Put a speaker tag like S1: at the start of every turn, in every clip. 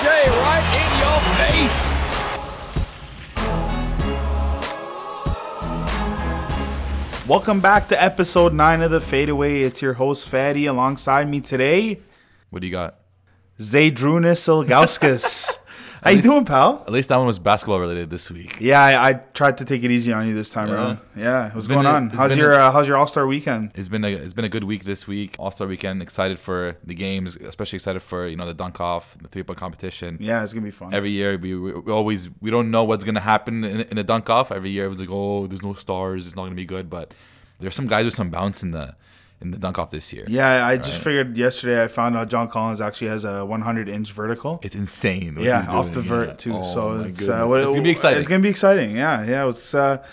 S1: J right in your face.
S2: Welcome back to episode nine of the Fadeaway. It's your host Fady. Alongside me today,
S3: What do you got?
S2: Zaydrunas Ilgauskas. How you doing, pal?
S3: At least that one was basketball related this week.
S2: Yeah, I, I tried to take it easy on you this time
S3: Yeah.
S2: around. Yeah, what's going
S3: a-
S2: on?
S3: it's
S2: your
S3: a-
S2: uh, How's your All Star weekend?
S3: It's been a it's been a good week this week. All Star weekend. Excited for the games, especially excited for you know the dunk off, the three point competition.
S2: Yeah, it's gonna be fun.
S3: Every year we, we we always we don't know what's gonna happen in, in the dunk off. Every year it was like oh there's no stars, it's not gonna be good. But there's some guys with some bounce in the in the dunk off this year.
S2: yeah, I just figured yesterday I found out John Collins actually has a 100 inch vertical.
S3: It's insane.
S2: yeah, off the vert
S3: yeah.
S2: too.
S3: Oh
S2: so it's, uh, what-
S3: it's gonna be exciting.
S2: It's gonna be exciting. Yeah, yeah. It's uh,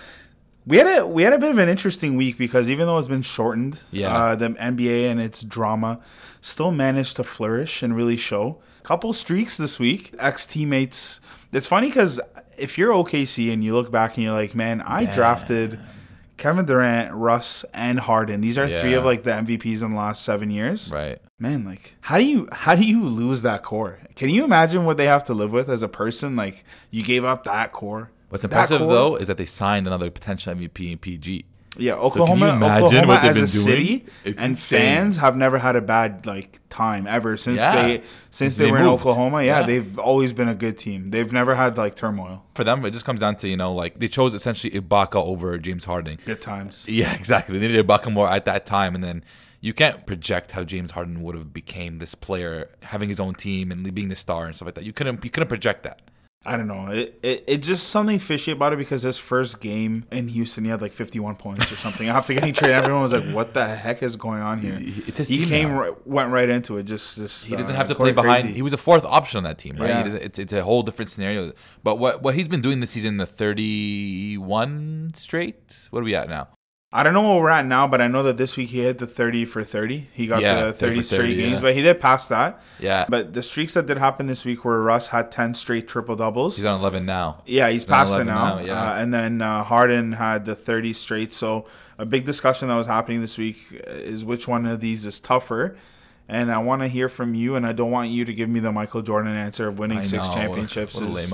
S2: we had a we had a bit of an interesting week because even though it's been shortened,
S3: Yeah.
S2: uh, the NBA and its drama still managed to flourish and really show. Couple streaks this week. Ex teammates. It's funny because if you're OKC and you look back and you're like, man, I drafted. Kevin Durant, Russ, and Harden. These are three of like the MVPs in the last seven years
S3: right.
S2: man like how do you how do you lose that core can you imagine what they have to live with as a person like you gave up that core
S3: What's impressive
S2: core-
S3: though is that they signed another potential MVP in PG.
S2: Yeah oklahoma
S3: imagine
S2: oklahoma as a
S3: been
S2: city?
S3: It's
S2: and
S3: insane.
S2: fans have never had a bad like time ever since
S3: Yeah.
S2: they since they,
S3: they
S2: were in oklahoma yeah,
S3: Yeah.
S2: they've always been a good team they've never had like turmoil
S3: For them, it just comes down to you know like they chose essentially Ibaka over James Harden.
S2: good times
S3: Yeah, exactly. They needed Ibaka more at that time, and then you can't project how James Harden would have became this player, having his own team and being the star and stuff like that. You couldn't, you couldn't project that.
S2: I don't know. It, it it's just something fishy about it because his first game in Houston, he had like 51 points or something. After getting traded, everyone was like, "What the heck is going on here?"
S3: It's his
S2: he came,
S3: now.
S2: went right into it. Just, just
S3: He doesn't
S2: uh,
S3: have to play behind.
S2: crazy.
S3: He was a fourth option on that team, right?
S2: Yeah.
S3: It's it's a whole different scenario. But what what he's been doing this season, the thirty one straight. What are we at now?
S2: I don't know where we're at now, but I know that this week he hit the 30 for 30. He got
S3: Yeah,
S2: the
S3: 30
S2: 30 straight
S3: 30,
S2: games,
S3: yeah.
S2: but he did pass that.
S3: Yeah,
S2: But the streaks that did happen this week were Russ had 10 straight triple doubles.
S3: he's on eleven now.
S2: Yeah, he's past it now.
S3: now, yeah.
S2: Uh, and then uh, Harden had the 30 straight. So a big discussion that was happening this week is which one of these is tougher. And I want to hear from you, and I don't want you to give me the Michael Jordan answer of winning
S3: I
S2: six
S3: know,
S2: championships
S3: What
S2: is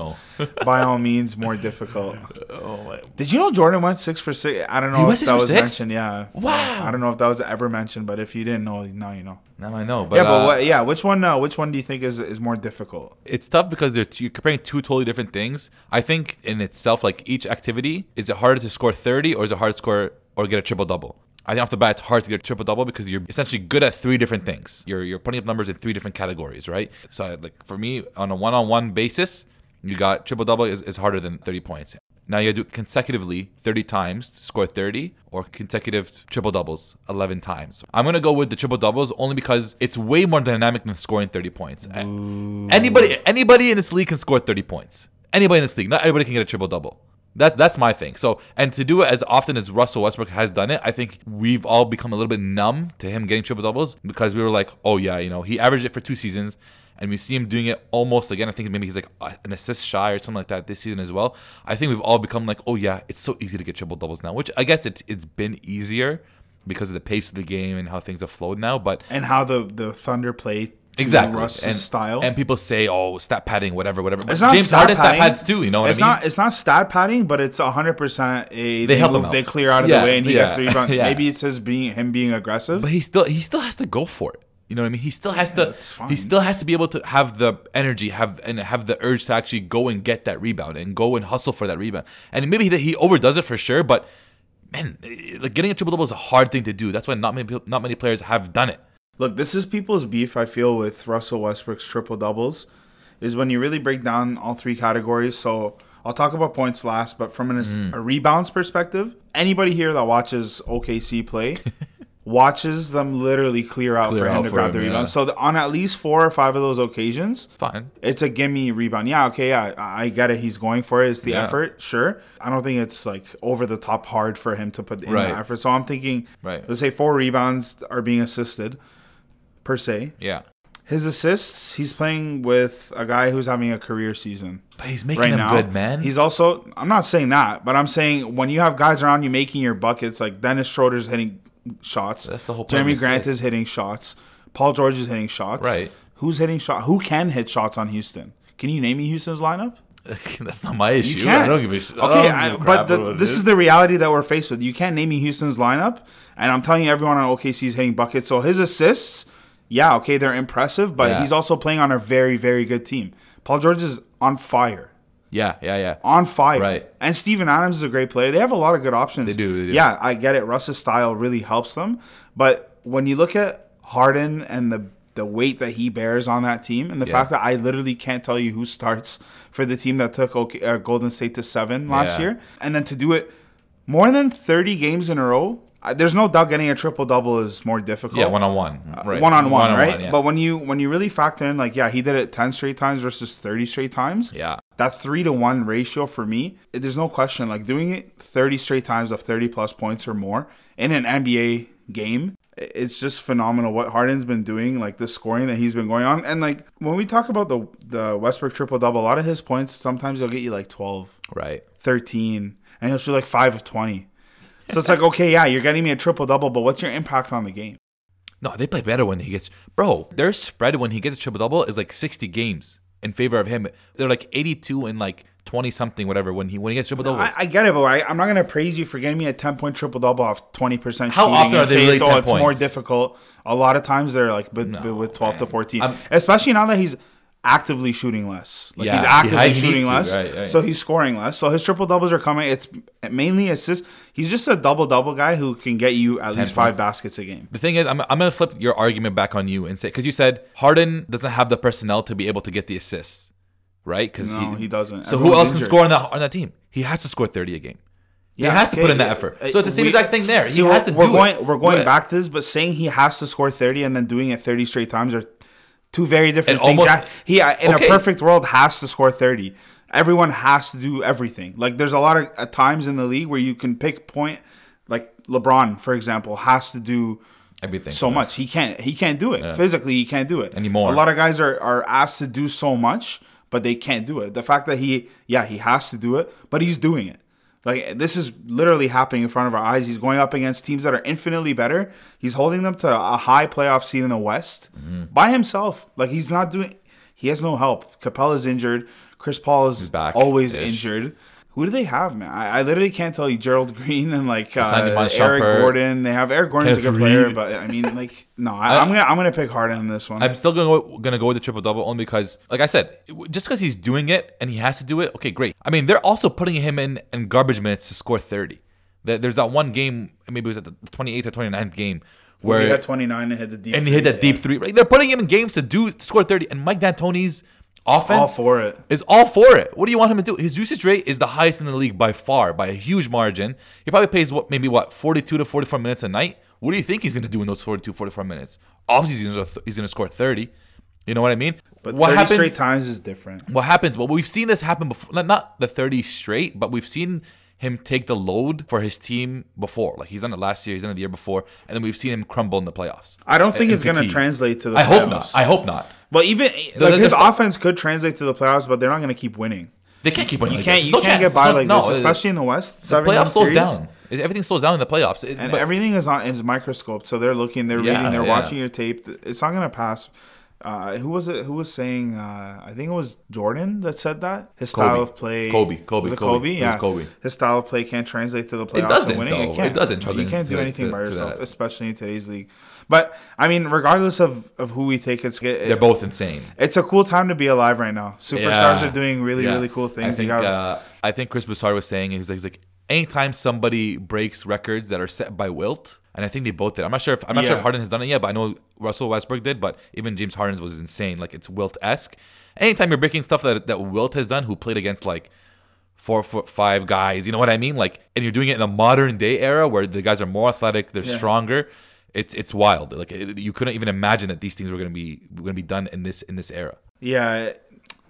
S2: by all means more difficult.
S3: oh.
S2: Did you know Jordan went six for six? I don't know if that was
S3: six?
S2: mentioned. Yeah.
S3: Wow.
S2: I don't know if that was ever mentioned, but if you didn't know, now you know.
S3: Now I know. But,
S2: yeah, but
S3: uh,
S2: what, yeah, which one? Uh, which one do you think is is more difficult?
S3: it's tough because they're you're comparing two totally different things. I think in itself, like each activity, is it harder to score 30 or is it hard to score or get a triple double? I think off the bat, it's hard to get a triple double because you're essentially good at three different things. You're you're putting up numbers in three different categories, right? So like for me, on a one-on-one basis, you got triple double is, is harder than 30 points. Now you do it consecutively 30 times to score 30 or consecutive triple doubles 11 times. I'm going to go with the triple doubles only because it's way more dynamic than scoring 30 points. Anybody anybody in this league can score 30 points. Anybody in this league, not everybody can get a triple double. That that's my thing. So and to do it as often as Russell Westbrook has done it, I think we've all become a little bit numb to him getting triple doubles because we were like, oh yeah, you know, he averaged it for two seasons, and we see him doing it almost again. I think maybe he's like an assist shy or something like that this season as well. I think we've all become like, oh yeah, it's so easy to get triple doubles now, which I guess it's it's been easier because of the pace of the game and how things have flowed now. But
S2: And how the the Thunder play
S3: exactly
S2: Russ's
S3: and,
S2: style.
S3: and people say oh stat padding whatever whatever
S2: It's not
S3: james harden stat pads too you know what
S2: it's
S3: i mean
S2: not. It's not stat padding, but it's hundred percent a. They,
S3: help
S2: move,
S3: him
S2: they clear out of
S3: Yeah,
S2: the way, and he
S3: yeah,
S2: gets the rebound.
S3: yeah.
S2: Maybe it's his being him being aggressive.
S3: but he still he still has to go for it you know what I mean? He still has to.
S2: that's fine.
S3: He still has to be able to have the energy, have and have the urge to actually go and get that rebound and go and hustle for that rebound. And maybe he, he overdoes it for sure, but man, eh, like getting a triple double is a hard thing to do. That's why not many not many players have done it.
S2: Look, this is people's beef. I feel with Russell Westbrook's triple doubles, is when you really break down all three categories. So I'll talk about points last, but from an,
S3: Mm.
S2: a rebounds perspective, anybody here that watches OKC play watches them literally clear out
S3: Clear
S2: for him
S3: out
S2: to grab
S3: him,
S2: the
S3: yeah.
S2: rebound. So the, on at least four or five of those occasions,
S3: Fine.
S2: it's a gimme rebound. Yeah, okay, yeah, I I get it. He's going for it. It's the
S3: Yeah.
S2: effort, sure. I don't think it's like over the top hard for him to put in
S3: Right.
S2: the effort. So I'm thinking,
S3: Right.
S2: let's say four rebounds are being assisted per se.
S3: Yeah.
S2: His assists, he's playing with a guy who's having a career season
S3: But he's making
S2: right
S3: them
S2: now.
S3: good, man.
S2: He's also, I'm not saying that, but I'm saying when you have guys around you making your buckets, like Dennis Schroeder's hitting shots.
S3: That's the whole point Jerami
S2: Grant is hitting shots. Paul George is hitting shots.
S3: Right.
S2: Who's hitting shot? Who can hit shots on Houston? Can you name me Houston's lineup?
S3: That's not my issue.
S2: You can't.
S3: I don't give a shit.
S2: Okay,
S3: I
S2: I-
S3: don't give a
S2: but the, this
S3: it
S2: is the reality that we're faced with. You can't name me Houston's lineup, and I'm telling you, everyone on OKC is hitting buckets. So his assists, yeah, okay, they're impressive, but
S3: Yeah.
S2: he's also playing on a very, very good team. Paul George is on fire.
S3: Yeah, yeah, yeah.
S2: on fire.
S3: Right.
S2: And Steven Adams is a great player. They have a lot of good options.
S3: They do, they do.
S2: Yeah, I get it. Russ's style really helps them. But when you look at Harden and the the weight that he bears on that team, and the
S3: Yeah.
S2: fact that I literally can't tell you who starts for the team that took OK, uh, Golden State to seven last
S3: Yeah.
S2: year, and then to do it more than thirty games in a row, uh, there's no doubt getting a triple double is more difficult.
S3: Yeah, one on one. Right.
S2: One on one, right?
S3: yeah.
S2: But when you when you really factor in, like, yeah, he did it ten straight times versus thirty straight times
S3: yeah.
S2: that three to one ratio for me, it- there's no question. Like doing it 30 straight times of 30 plus points or more in an NBA game, it's just phenomenal what Harden's been doing, like the scoring that he's been going on. And like when we talk about the the Westbrook triple double, a lot of his points sometimes he'll get you like 12,
S3: Right.
S2: 13, and he'll shoot like five of 20. So it's like, okay, yeah, you're getting me a triple double, but what's your impact on the game?
S3: No, they play better when he gets. Bro, their spread when he gets a triple double is like 60 games in favor of him. They're like 82 and like 20 something, whatever, when he when he gets triple doubles.
S2: I, I get it, but I, I'm not gonna praise you for getting me a 10 point triple double off 20 percent. Shooting.
S3: How often are they really 10
S2: it's more difficult? A lot of times they're like with, with 12 to 14,
S3: I'm-
S2: especially now that he's actively shooting less. Like
S3: Yeah,
S2: he's
S3: he-
S2: actively
S3: he
S2: shooting
S3: to,
S2: less,
S3: right, right.
S2: so he's scoring less. So his triple doubles are coming. It's mainly assists. He's just a double double guy who can get you at least five
S3: points.
S2: baskets a game.
S3: the thing is, I'm, I'm going to flip your argument back on you and say, because you said Harden doesn't have the personnel to be able to get the assists, right? Because
S2: No, he doesn't.
S3: So who
S2: Everyone's
S3: else can
S2: injured.
S3: score on that on that team? He has to score 30 a game.
S2: Yeah,
S3: he has to
S2: okay,
S3: put in that effort. So it's the same
S2: we-
S3: exact thing there. He has to
S2: we're,
S3: do
S2: we're going,
S3: it.
S2: We're going back to this, but saying he has to score 30 and then doing it 30 straight times are two very different
S3: And
S2: things.
S3: almost-
S2: he, in
S3: Okay.
S2: a perfect world, has to score 30. Everyone has to do everything. Like, there's a lot of uh, times in the league where you can pick point. Like LeBron, for example, has to do
S3: Everything.
S2: so much. He can't. He can't do it physically. He can't do it
S3: Anymore.
S2: A lot of guys are are asked to do so much, but they can't do it. The fact that he, yeah, he has to do it, but he's doing it. Like this is literally happening in front of our eyes. He's going up against teams that are infinitely better. He's holding them to a high playoff seed in the West
S3: Mm-hmm.
S2: by himself. Like he's not doing. He has no help. Capela's injured. Chris Paul is always injured. Who do they have, man? I, I literally can't tell you. Gerald Green and like uh, Eric. Gordon. They have Eric Gordon's a good player, but I mean, like, no, I, I'm gonna I'm gonna pick Harden in this one.
S3: I'm still gonna go, gonna go with the triple double only because, like I said, just because he's doing it and he has to do it. Okay, great. I mean, they're also putting him in in garbage minutes to score 30. There- There's that one game, maybe it was at the 28th or 29th game,
S2: where he had 29 and hit the deep.
S3: and he hit that
S2: three,
S3: deep three. Right? They're putting him in games to do to score 30, and Mike D'Antoni's
S2: yeah.
S3: Offense
S2: all for it.
S3: is all for it. What do you want him to do? His usage rate is the highest in the league by far, by a huge margin. He probably plays what maybe what 42 to 44 minutes a night. What do you think he's going to do in those 42 44 minutes? Obviously he's going to he's going to score 30. You know what I mean?
S2: But
S3: what
S2: 30
S3: happens
S2: straight times is different.
S3: what happens? Well, we've seen this happen before. Not- the 30 straight, but we've seen him take the load for his team before. Like he's done it last year, he's done it the year before, and then we've seen him crumble in the playoffs.
S2: I don't think
S3: And
S2: it's going to translate to the.
S3: I hope not. I hope not.
S2: But even like his
S3: the-
S2: offense could translate to the playoffs, but they're not going to keep winning.
S3: They can't keep winning.
S2: You
S3: like
S2: can't.
S3: this.
S2: You
S3: no
S2: can't
S3: chance.
S2: get by
S3: no-
S2: like
S3: no,
S2: this,
S3: it-
S2: especially in the West.
S3: The
S2: Seven
S3: playoff slows
S2: series,
S3: down. Everything slows down in the playoffs. It-
S2: and
S3: but-
S2: everything is on is microscoped. So they're looking, they're
S3: Yeah,
S2: reading, they're
S3: yeah.
S2: watching your tape. It's not going to pass. Uh, who was it? Who was saying? Uh, I think it was Jordan that said that his
S3: Kobe.
S2: style of play.
S3: Kobe. Kobe. Kobe.
S2: Kobe? Yeah.
S3: Kobe.
S2: His style of play can't translate to the playoffs.
S3: doesn't,
S2: and winning.
S3: though.
S2: It can't.
S3: It doesn't
S2: You can't do anything
S3: to-
S2: by yourself, especially in today's league. But I mean, regardless of, of who we take, it's it,
S3: they're both insane.
S2: it's a cool time to be alive right now. Superstars
S3: Yeah.
S2: are doing really
S3: Yeah.
S2: really cool things.
S3: I think,
S2: got-
S3: uh, I think Chris Broussard was saying he's like, he's like anytime somebody breaks records that are set by Wilt, and I think they both did. I'm not sure if I'm not sure if Harden has done it yet, but I know Russell Westbrook did. But even James Harden's was insane. Like it's Wilt esque. Anytime you're breaking stuff that that Wilt has done, who played against like four foot five guys, you know what I mean? Like, and you're doing it in the modern day era where the guys are more athletic, they're
S2: Yeah.
S3: stronger. It's it's wild. Like it, you couldn't even imagine that these things were gonna be were gonna be done in this in this era.
S2: Yeah,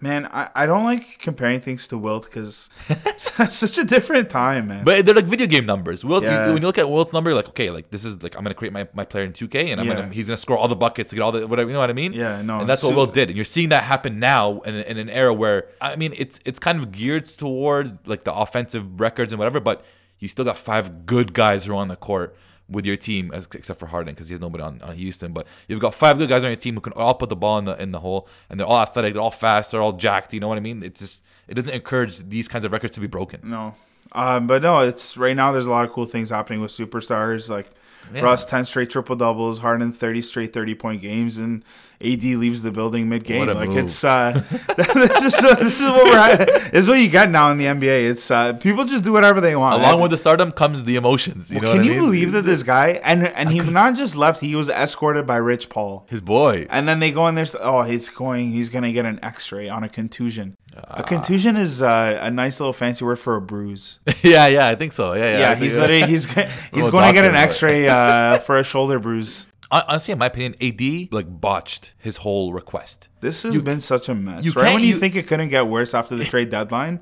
S2: man, I, I don't like comparing things to Wilt because it's such a different time, man.
S3: But they're like video game numbers. Wilt, you- when you look at Wilt's number, you're like, okay, like this is like I'm gonna create my, my player in 2K, and I'm
S2: Yeah.
S3: gonna he's gonna score all the buckets to get all the whatever. You know what I mean?
S2: Yeah, no,
S3: And that's what Wilt did, and you're seeing that happen now in, in an era where I mean, it's it's kind of geared towards like the offensive records and whatever, but you still got five good guys who are on the court with your team, except for Harden because he has nobody on, on Houston. But you've got five good guys on your team who can all put the ball in the in the hole, and they're all athletic, they're all fast, they're all jacked. You know what I mean? It's just it doesn't encourage these kinds of records to be broken.
S2: No. Um, but no, it's right now. There's a lot of cool things happening with superstars like
S3: Yeah.
S2: Russ, ten straight triple doubles, Harden, thirty straight thirty point games, and AD leaves the building mid game. Like
S3: move.
S2: it's uh, this is this is what we're at. This is what you get now in the NBA. It's uh, people just do whatever they want.
S3: Along with the stardom comes the emotions. You know
S2: can you
S3: mean?
S2: believe that this guy and and he not just left, he was escorted by Rich Paul.
S3: his boy?
S2: And then they go in there. Oh, he's going. He's gonna get an X-ray on a contusion. A contusion is uh, a nice little fancy word for a bruise.
S3: yeah, yeah, I think so. Yeah, yeah.
S2: Yeah, he's literally he's he's going to get an X-ray uh, for a shoulder bruise.
S3: Honestly, in my opinion, AD like botched his whole request.
S2: This has been such a mess.
S3: you
S2: right when you,
S3: you-
S2: think it couldn't get worse after the trade deadline,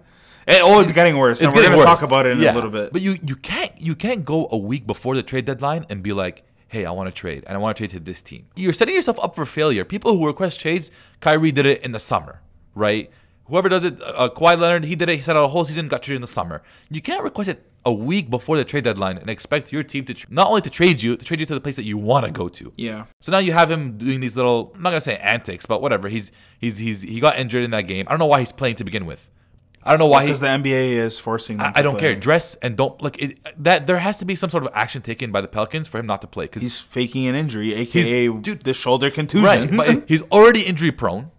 S2: Eh, oh, it's getting worse. It's and
S3: It's
S2: we're gonna
S3: worse.
S2: talk about it in
S3: Yeah,
S2: a little bit.
S3: But you you can't you can't go a week before the trade deadline and be like, hey, I want to trade and I want to trade to this team. You're setting yourself up for failure. People who request trades, Kyrie did it in the summer, right? Whoever does it, uh, Kawhi Leonard, he did it. He set out a whole season, got traded in the summer. You can't request it a week before the trade deadline and expect your team to tr- not only to trade you, to trade you to the place that you want to go to.
S2: yeah,
S3: So now you have him doing these little I'm not gonna say antics, but whatever. He's he's he's he got injured in that game. I don't know why he's playing to begin with. I don't know why
S2: because
S3: he.
S2: the NBA is forcing.
S3: I,
S2: to
S3: I don't
S2: play
S3: care. Dress and don't like it. That there has to be some sort of action taken by the Pelicans for him not to play. Because
S2: He's faking an injury, aka
S3: dude-
S2: the shoulder contusion.
S3: right, but he's already injury prone.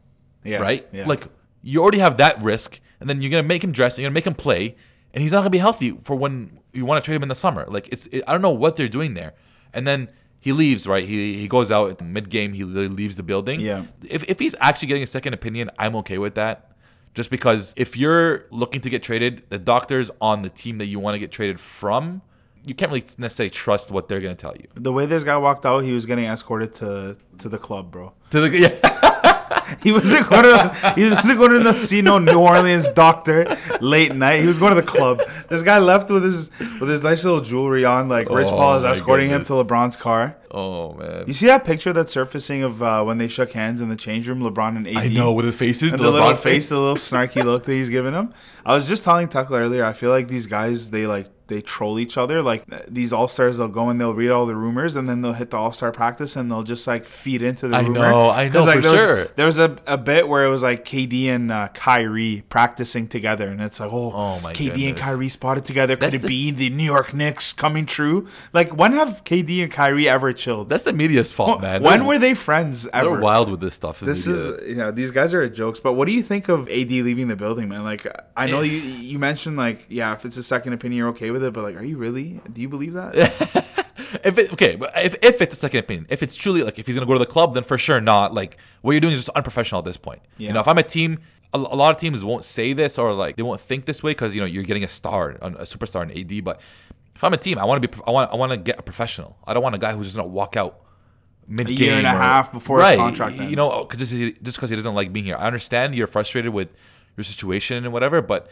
S2: yeah,
S3: right?
S2: Yeah.
S3: Like you already have that risk, and then you're gonna make him dress, and you're gonna make him play, and he's not gonna be healthy for when you want to trade him in the summer. Like it's, it, I don't know what they're doing there, and then he leaves. Right? He he goes out mid game. He leaves the building.
S2: Yeah.
S3: If if he's actually getting a second opinion, I'm okay with that. Just because if you're looking to get traded, the doctors on the team that you want to get traded from, you can't really necessarily trust what they're gonna tell you.
S2: the way this guy walked out, he was getting escorted to to the club, bro.
S3: To the yeah.
S2: He wasn't going to. He wasn't going to see no New Orleans doctor late night. He was going to the club. This guy left with his with his nice little jewelry on. Like Rich
S3: Oh
S2: Paul is escorting
S3: goodness.
S2: him to LeBron's car.
S3: oh man.
S2: You see that picture that's surfacing of uh, when they shook hands in the change room, LeBron and AD.
S3: I know with the faces, the,
S2: the, little
S3: LeBron
S2: face, the little snarky look that he's giving him. I was just telling Tuckler earlier. I feel like these guys, they like they troll each other. Like these all stars, they'll go and they'll read all the rumors, and then they'll hit the all star practice, and they'll just like feed into the rumors.
S3: I
S2: rumor.
S3: know, I know
S2: like,
S3: for
S2: there was,
S3: sure.
S2: There was a, a bit where it was like KD and uh, Kyrie practicing together, and it's like, oh,
S3: Oh, my
S2: KD and
S3: goodness.
S2: Kyrie spotted together. Could
S3: That's
S2: it
S3: the-
S2: be the New York Knicks coming true? Like when have KD and Kyrie ever chilled?
S3: That's the media's fault, man.
S2: when
S3: They're-
S2: were they friends ever?
S3: They're wild with this stuff.
S2: This
S3: media.
S2: is yeah, these guys are jokes. But what do you think of AD leaving the building, man? Like I know you you mentioned like yeah, if it's a second opinion, you're okay with it. But like, are you really? Do you believe that?
S3: if it okay, but if if it's a second opinion, if it's truly like if he's gonna go to the club, then for sure not. Like what you're doing is just unprofessional at this point.
S2: Yeah.
S3: You know, if I'm a team, a, a lot of teams won't say this or like they won't think this way because you know you're getting a star, a superstar in AD. But if I'm a team, I want to be, I want, I want to get a professional. I don't want a guy who's just gonna walk out mid
S2: A year and a
S3: or-
S2: half before his
S3: right.
S2: contract
S3: You know, cause just because he doesn't like being here. I understand you're frustrated with your situation and whatever, but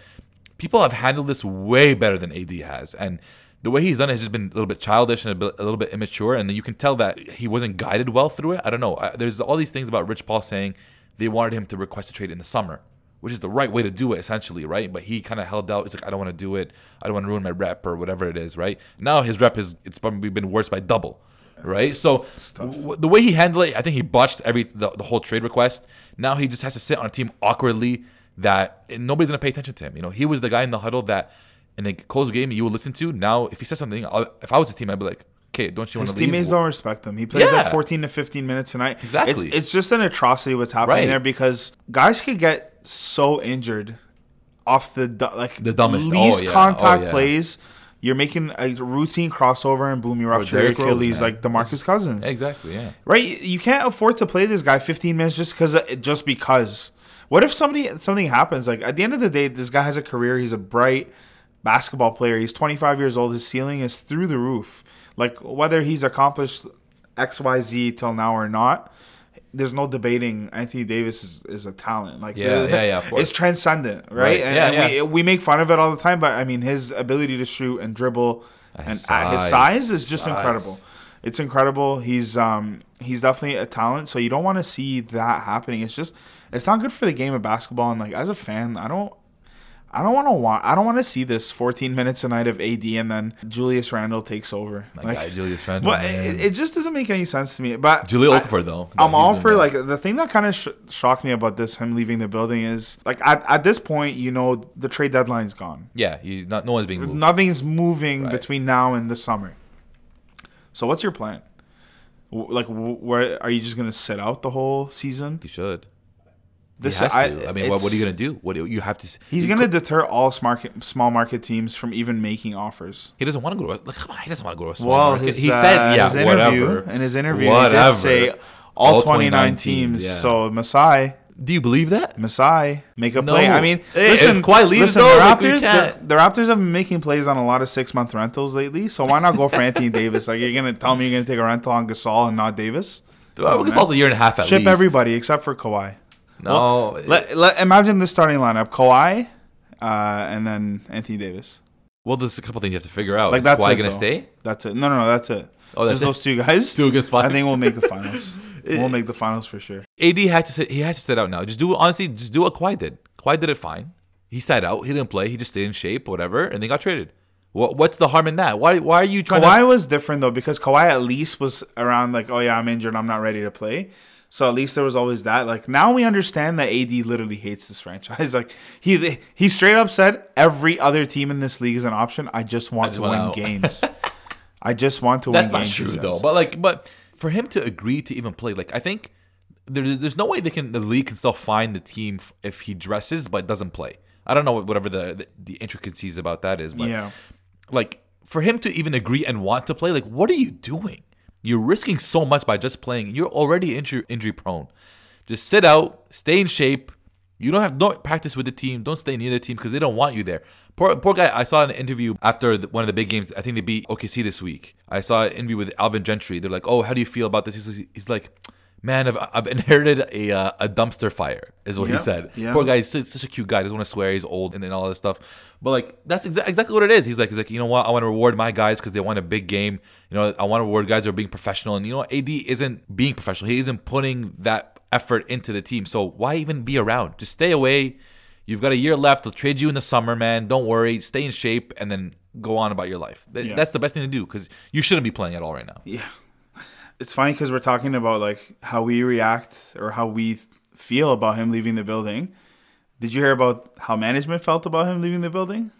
S3: people have handled this way better than AD has, and the way he's done it has just been a little bit childish and a, bit, a little bit immature, and you can tell that he wasn't guided well through it. I don't know. I, there's all these things about Rich Paul saying they wanted him to request a trade in the summer, which is the right way to do it, essentially, right? But he kind of held out. It's like I don't want to do it. I don't want to ruin my rep or whatever it is, right? Now his rep is it's probably been worse by double. Right, so w- the way he handled it, I think he botched every the, the whole trade request. Now he just has to sit on a team awkwardly that nobody's gonna pay attention to him. You know, he was the guy in the huddle that in a close game you would listen to. Now, if he says something, I'll, if I was his team, I'd be like, "Okay, don't you want to leave?"
S2: His teammates don't respect him. He plays like 14 to 15 minutes tonight.
S3: Exactly.
S2: It's, it's just an atrocity what's happening
S3: Right.
S2: there because guys could get so injured off the like
S3: The dumbest- oh,
S2: least
S3: yeah.
S2: Oh, contact
S3: Oh, yeah.
S2: plays. You're making a routine crossover and boom, you rupture oh, your
S3: Derrick
S2: Achilles like Demarcus Cousins.
S3: Exactly, yeah.
S2: Right? You can't afford to play this guy 15 minutes just because uh, just because. What if somebody something happens? Like at the end of the day, this guy has a career. He's a bright basketball player. He's 25 years old. His ceiling is through the roof. Like whether he's accomplished X, Y, Z till now or not, there's no debating. Anthony Davis is, is a talent. Like
S3: Yeah,
S2: the-
S3: yeah, yeah.
S2: It's transcendent, right?
S3: Right.
S2: And,
S3: Yeah,
S2: and
S3: yeah.
S2: We, we make fun of it all the time, but I mean his ability to shoot and dribble and
S3: His
S2: at his
S3: size.
S2: size is just
S3: Size.
S2: incredible. It's incredible. He's um he's definitely a talent. So you don't want to see that happening. It's just it's not good for the game of basketball. And like as a fan, I don't I don't want to want. I don't want to see this 14 minutes a night of AD and then Julius Randle takes over.
S3: My
S2: Like,
S3: guy Julius Randle.
S2: but it, it just doesn't make any sense to me. But
S3: Julio
S2: I-
S3: Okafor though.
S2: I'm all for like the thing that kind of sh- shocked me about this him leaving the building is like at, at this point you know the trade deadline's gone.
S3: Yeah, you not no one's being moved.
S2: Nothing's moving
S3: Right.
S2: between now and the summer. So what's your plan? W- Like, w- where are you just gonna sit out the whole season?
S3: You should.
S2: This
S3: he has
S2: I,
S3: to. I, mean, what, what are you gonna do? What you have to?
S2: He's
S3: he
S2: gonna
S3: could-
S2: deter all smart, small market teams from even making offers.
S3: He doesn't want to go to. Like, come on, he doesn't want to go to a small
S2: Well,
S3: market.
S2: his,
S3: he
S2: uh,
S3: said, yeah,
S2: his interview
S3: whatever.
S2: in his interview,
S3: Whatever.
S2: he did say all,
S3: All
S2: 29,
S3: 29
S2: teams.
S3: yeah.
S2: So Masai,
S3: Do you believe that?
S2: Masai, make a
S3: No.
S2: play. I mean,
S3: Hey,
S2: listen,
S3: leaves,
S2: listen,
S3: though,
S2: the
S3: like,
S2: Raptors, the, the Raptors have been making plays on a lot of six month rentals lately. So why not go for Anthony Davis? Like you're gonna tell me you're gonna take a rental on Gasol and not Davis?
S3: Dude, guess a year and a half at
S2: Ship
S3: least.
S2: everybody except for Kawhi.
S3: No,
S2: Let, let imagine the starting lineup: Kawhi, uh, and then Anthony Davis.
S3: well, there's a couple things you have to figure out.
S2: Like
S3: Is
S2: that's
S3: Kawhi
S2: it,
S3: gonna
S2: though.
S3: stay?
S2: That's it. No, no, no, that's it.
S3: Oh, that's
S2: Just
S3: it?
S2: those two guys.
S3: Two against five?
S2: I think we'll make the finals. we'll make the finals for sure.
S3: AD had to sit, he has to sit out now. Just do honestly, just do what Kawhi did. Kawhi did it fine. He sat out. He didn't play. He just stayed in shape, whatever, and they got traded. What what's the harm in that? Why why are you trying
S2: Kawhi
S3: to?
S2: was different though because Kawhi at least was around like, oh yeah, I'm injured, I'm not ready to play. So at least there was always that. Like now we understand that AD literally hates this franchise. Like he he straight up said every other team in this league is an option. I just want
S3: just
S2: to win
S3: out."
S2: games. I just want to
S3: That's
S2: win
S3: not
S2: games. he
S3: true
S2: says.
S3: though. But like, but for him to agree to even play, like I think there, there's no way they can the league can still find the team if he dresses but doesn't play. I don't know what, whatever the, the the intricacies about that is, but
S2: yeah.
S3: like for him to even agree and want to play, like what are you doing? You're risking so much by just playing. You're already injury injury prone. Just sit out, stay in shape. You don't have don't practice with the team. Don't stay near the team because they don't want you there. Poor, poor guy. I saw an interview after the, one of the big games. I think they beat OKC this week. I saw an interview with Alvin Gentry. They're like, "Oh, how do you feel about this?" He's, he's like, "Man, I've, I've inherited a uh, a dumpster fire," is what
S2: Yeah,
S3: he said.
S2: yeah.
S3: Poor guy. He's such, a cute guy. Doesn't want to swear. He's old and, and all this stuff. But like, that's exa- exactly what it is. He's like, he's like, you know what? I want to reward my guys because they won a big game. You know, I want to reward guys who are being professional. And you know, what? AD isn't being professional. He isn't putting that effort into the team. So why even be around? Just stay away. You've got a year left. They'll trade you in the summer, man. Don't worry. Stay in shape and then go on about your life.
S2: Yeah.
S3: That's the best thing to do because you shouldn't be playing at all right now.
S2: Yeah. It's funny because we're talking about like how we react or how we feel about him leaving the building. Did you hear about how management felt about him leaving the building?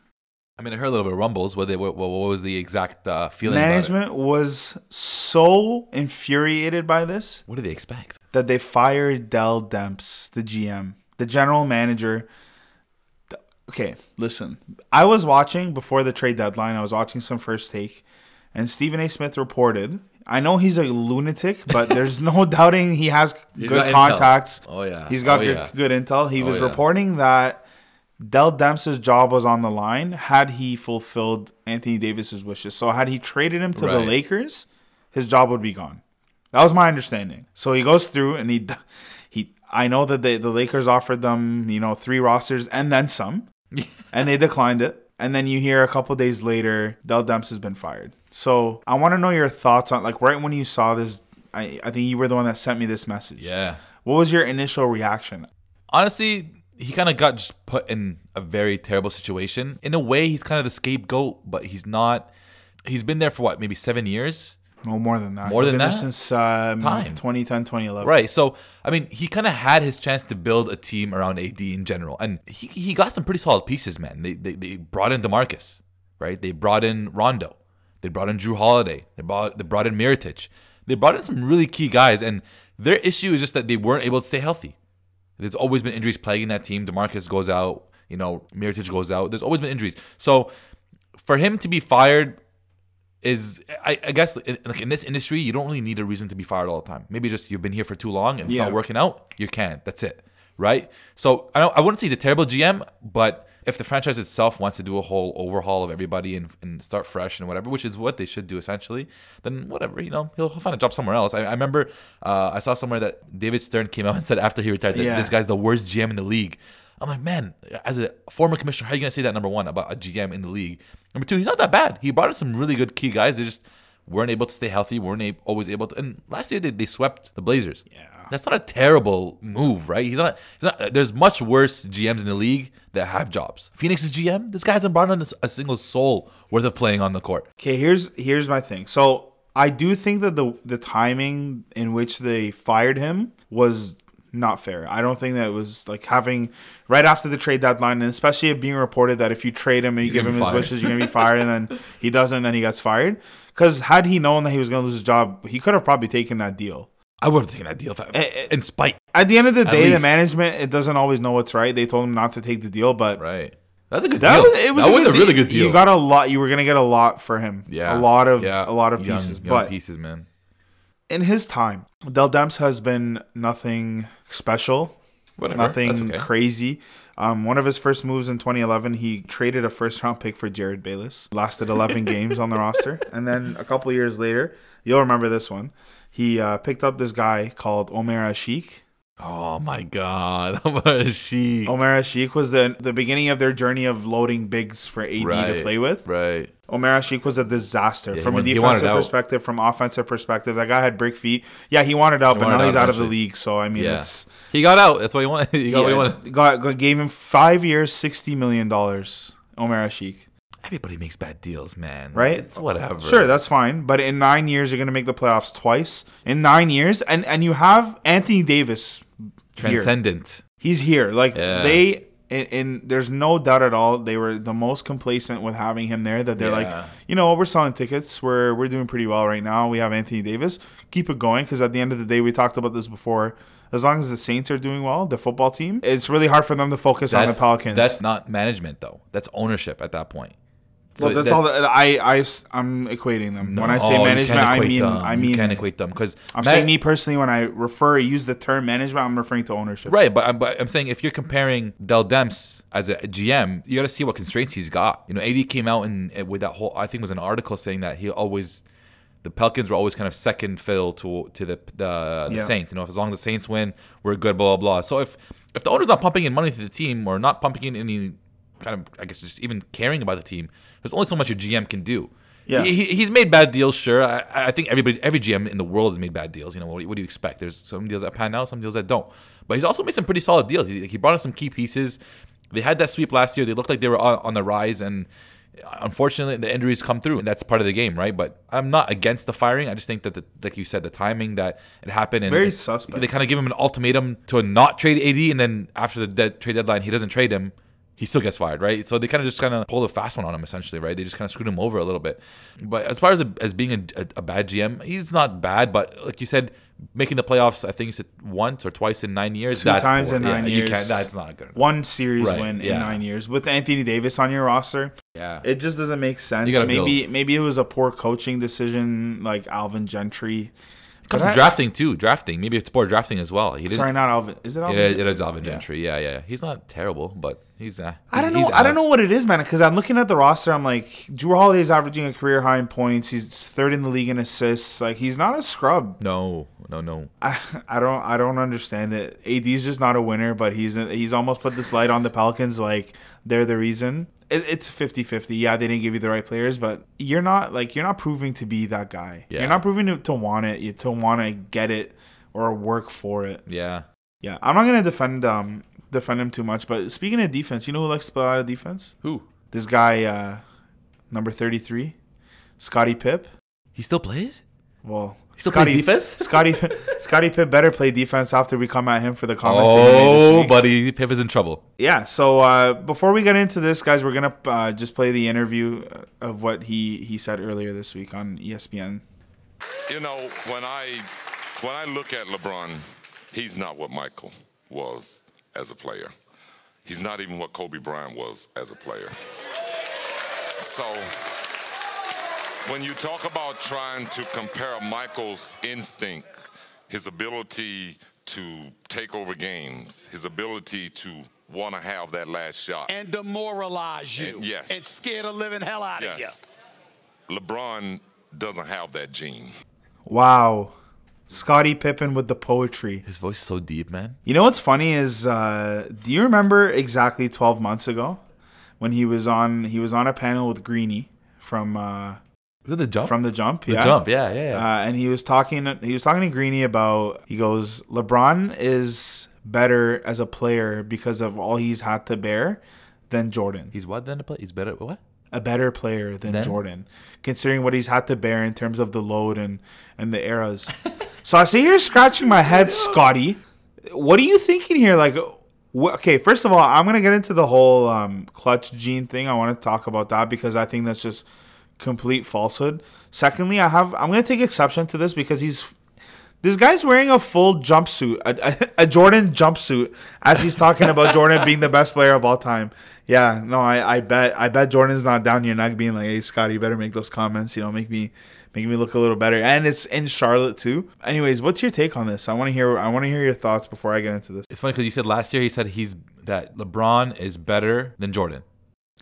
S3: I mean, I heard a little bit of rumbles. What, they, what, what was the exact uh, feeling?
S2: Management was so infuriated by this
S3: What do they expect?
S2: that they fired Dell Demps, the GM, the general manager. Okay, listen. I was watching before the trade deadline. I was watching some first take, and Stephen A. Smith reported. I know he's a lunatic, but there's no doubting he has
S3: He's
S2: good
S3: got intel.
S2: contacts.
S3: Oh, yeah.
S2: he's got
S3: Oh,
S2: good,
S3: yeah.
S2: good intel. He
S3: Oh,
S2: was
S3: yeah.
S2: reporting that Dell Demps' job was on the line had he fulfilled Anthony Davis's wishes. So had he traded him to the Lakers, his job would be gone. That was my understanding. So he goes through and he he I know that the the Lakers offered them, you know, three rosters and then some. and they declined it. And then you hear a couple days later, Dell Demps has been fired. So I want to know your thoughts on like right when you saw this. I, I think you were the one that sent me this message.
S3: Yeah.
S2: What was your initial reaction?
S3: honestly, he kind of got just put in a very terrible situation. In a way, he's kind of the scapegoat, but he's not. He's been there for what, maybe seven years?
S2: No more than that.
S3: More
S2: He's
S3: than that?
S2: since um,
S3: Time.
S2: 2010, 2011.
S3: Right. So, I mean, he kind of had his chance to build a team around AD in general. And he, he got some pretty solid pieces, man. They, they, they brought in DeMarcus, right? They brought in Rondo. They brought in Jrue Holiday. They brought, they brought in Mirotic. They brought in some really key guys. And their issue is just that they weren't able to stay healthy. There's always been injuries plaguing that team. DeMarcus goes out, you know, Mirotic goes out. There's always been injuries. So for him to be fired is, I, I guess, in, like in this industry, you don't really need a reason to be fired all the time. Maybe just you've been here for too long and it's
S2: Yeah.
S3: not working out. You can't. That's it, right? So I don't, I wouldn't say he's a terrible GM, but if the franchise itself wants to do a whole overhaul of everybody and, and start fresh and whatever, which is what they should do essentially, then whatever, you know, he'll, he'll find a job somewhere else. I, I remember uh, I saw somewhere that David Stern came out and said after he retired that
S2: Yeah.
S3: this guy's the worst GM in the league. I'm like, man, as a former commissioner, how are you gonna say that? Number one about a GM in the league. Number two, he's not that bad. He brought in some really good key guys. They just weren't able to stay healthy, weren't a- always able to. And last year they, they swept the Blazers.
S2: Yeah.
S3: That's not a terrible move, right? He's not. He's not. Uh, there's much worse GMs in the league that have jobs. Phoenix's GM, this guy hasn't brought in a, a single soul worth of playing on the court.
S2: Okay, here's here's my thing. So I do think that the the timing in which they fired him was not fair. I don't think that it was like having right after the trade deadline, and especially it being reported that if you trade him and you
S3: You're
S2: give him his
S3: be
S2: wishes, you're gonna be fired, and then he doesn't, and then he gets fired. Because had he known that he was gonna lose his job, he could have probably taken that deal.
S3: I would have taken that deal if I,
S2: eh.
S3: in spite.
S2: At the end of the day, the management it doesn't always know what's right. They told him not to take the deal, but
S3: Right. That's a good
S2: that
S3: deal.
S2: was it was,
S3: that
S2: a,
S3: was
S2: good
S3: a really
S2: deal.
S3: good deal.
S2: You got a lot. You were gonna get a lot for him.
S3: yeah,
S2: a lot of
S3: yeah,
S2: a lot of
S3: young-
S2: pieces,
S3: young
S2: but
S3: pieces, man.
S2: in his time, Dell Demps has been nothing special,
S3: Whatever.
S2: nothing
S3: That's okay.
S2: crazy. Um, one of his first moves in 2011, he traded a first round pick for Jerryd Bayless. Lasted 11 games on the roster, and then a couple years later, you'll remember this one. He uh, picked up this guy called Omer Asik.
S3: Oh my God, what Sheik. she.
S2: Omer Asik was the the beginning of their journey of loading bigs for AD to play with.
S3: Right.
S2: Omer Sheik was a disaster
S3: he
S2: from a
S3: wanted- he wanted
S2: defensive
S3: out.
S2: perspective, from offensive perspective. That guy had brick feet. Yeah, he wanted out,
S3: He
S2: but
S3: wanted
S2: now he's
S3: out
S2: out of the league. So I mean,
S3: Yeah.
S2: it's
S3: He got out. That's what he wanted. He got what he wanted.
S2: got, gave him five years, sixty million dollars. Omer Sheik.
S3: Everybody makes bad deals, man.
S2: Right?
S3: It's whatever.
S2: sure, that's fine. But in nine years, you're gonna make the playoffs twice. In nine years, and and you have Anthony Davis here.
S3: transcendent.
S2: He's here. Like
S3: Yeah.
S2: they. And, and there's no doubt at all they were the most complacent with having him there that they're like you know we're selling tickets we're we're doing pretty well right now we have Anthony Davis keep it going because at the end of the day we talked about this before as long as the Saints are doing well the football team it's really hard for them to focus on the Pelicans
S3: that's not management though. That's ownership at that point. So
S2: well that's, all that I I am equating them when I say
S3: No, you
S2: management I mean
S3: them.
S2: I
S3: you
S2: mean
S3: can't equate them because
S2: I'm saying me personally when I refer use the term management I'm referring to ownership
S3: Right, but I'm, but I'm saying if you're comparing Dell Demps as a GM, you got to see what constraints he's got. You know, AD came out and and with that whole, I think it was an article saying that he always, the Pelicans were always kind of second fiddle to to the the, the
S2: Yeah.
S3: Saints. You know, as long as the Saints win, we're good. Blah blah blah. So if if the owner's not pumping in money to the team or not pumping in any kind of, I guess, just even caring about the team, there's only so much a GM can do.
S2: Yeah.
S3: He, he- he's made bad deals, sure. I, I think everybody, every GM in the world has made bad deals. You know, what, do you- what do you expect? There's some deals that pan out, some deals that don't. But he's also made some pretty solid deals. He, he brought in some key pieces. They had that sweep last year. They looked like they were on, on the rise, and unfortunately, the injuries come through, and that's part of the game, right? But I'm not against the firing. I just think that, the, like you said, the timing that it happened, and
S2: Very suspect.
S3: They kind of give him an ultimatum to not trade AD, and then after the dead trade deadline, he doesn't trade him he still gets fired, right? So they kind of just kind of pulled a fast one on him, essentially, right? They just kind of screwed him over a little bit. But as far as a, as being a, a, a bad GM, he's not bad. But like you said, making the playoffs, I think you said once or twice in nine years.
S2: Two
S3: that's
S2: times
S3: poor.
S2: in
S3: Yeah,
S2: nine
S3: You
S2: years.
S3: can't, that's not good.
S2: one series
S3: Right,
S2: win in nine years with Anthony Davis on your roster
S3: Yeah.
S2: It just doesn't make sense. Maybe
S3: build.
S2: maybe it was a poor coaching decision, like Alvin Gentry.
S3: It comes
S2: But
S3: to
S2: I-
S3: drafting too. Drafting, maybe it's poor drafting as well. He didn't.
S2: Sorry, not Alvin. Is it Alvin?
S3: yeah, it is Alvin
S2: Yeah.
S3: Gentry. Yeah, yeah. He's not terrible, but he's. Uh,
S2: I don't know. I don't know what it is, man. Because I'm looking at the roster. I'm like, Jrue Holiday's averaging a career high in points. He's third in the league in assists. Like he's not a scrub.
S3: No, no, no.
S2: I, I don't I don't understand it. AD's just not a winner, but he's he's almost put this light on the Pelicans like they're the reason. It, it's 50-50. Yeah, they didn't give you the right players, but you're not like you're not proving to be that guy.
S3: Yeah.
S2: You're not proving to, to want it, you to want to get it or work for it.
S3: Yeah.
S2: Yeah, I'm not gonna defend um defend him too much. But speaking of defense, you know who likes to play out of defense?
S3: Who?
S2: This guy, uh, number 33, Scottie Pip.
S3: He still plays?
S2: Well,
S3: He still plays defense?
S2: Scottie Scottie Pip better play defense after we come at him for the comments. that he made this
S3: Oh, buddy, Pip is in trouble.
S2: yeah. So uh, before we get into this, guys, we're gonna uh, just play the interview of what he he said earlier this week on ESPN.
S4: You know, when I when I look at LeBron, he's not what Michael was as a player. He's not even what Kobe Bryant was as a player. So when you talk about trying to compare Michael's instinct, his ability to take over games, his ability to want to have that last shot.
S1: and demoralize you.
S4: And- yes.
S1: And scare the living hell out of you.
S4: yes. LeBron doesn't have that gene.
S2: Wow, Scottie Pippen with the poetry.
S3: His voice is so deep, man.
S2: You know what's funny is, uh, do you remember exactly 12 months ago when he was on he was on a panel with Greeny from uh,
S3: Was it the jump?
S2: from the jump.
S3: the
S2: yeah.
S3: jump, yeah, yeah. yeah.
S2: Uh, and he was talking. He was talking to Greeny about. He goes, LeBron is better as a player because of all he's had to bear than Jordan.
S3: he's what then to play? He's better. What?
S2: a better player than
S3: Then?
S2: Jordan, considering what he's had to bear in terms of the load and and the eras. so I sit here scratching my head, Scottie. What are you thinking here? Like, wh- okay, first of all, I'm gonna get into the whole um, clutch gene thing. I want to talk about that because I think that's just complete falsehood. Secondly, I have I'm gonna take exception to this because he's this guy's wearing a full jumpsuit, a, a, a Jordan jumpsuit, as he's talking about Jordan being the best player of all time. Yeah, no, I, I bet I bet Jordan's not down your neck being like, "Hey, Scottie, you better make those comments. You know, make me make me look a little better." And it's in Charlotte too. Anyways, what's your take on this? I want to hear I want to hear your thoughts before I get into this.
S3: It's funny because you said last year he said he's that LeBron is better than Jordan.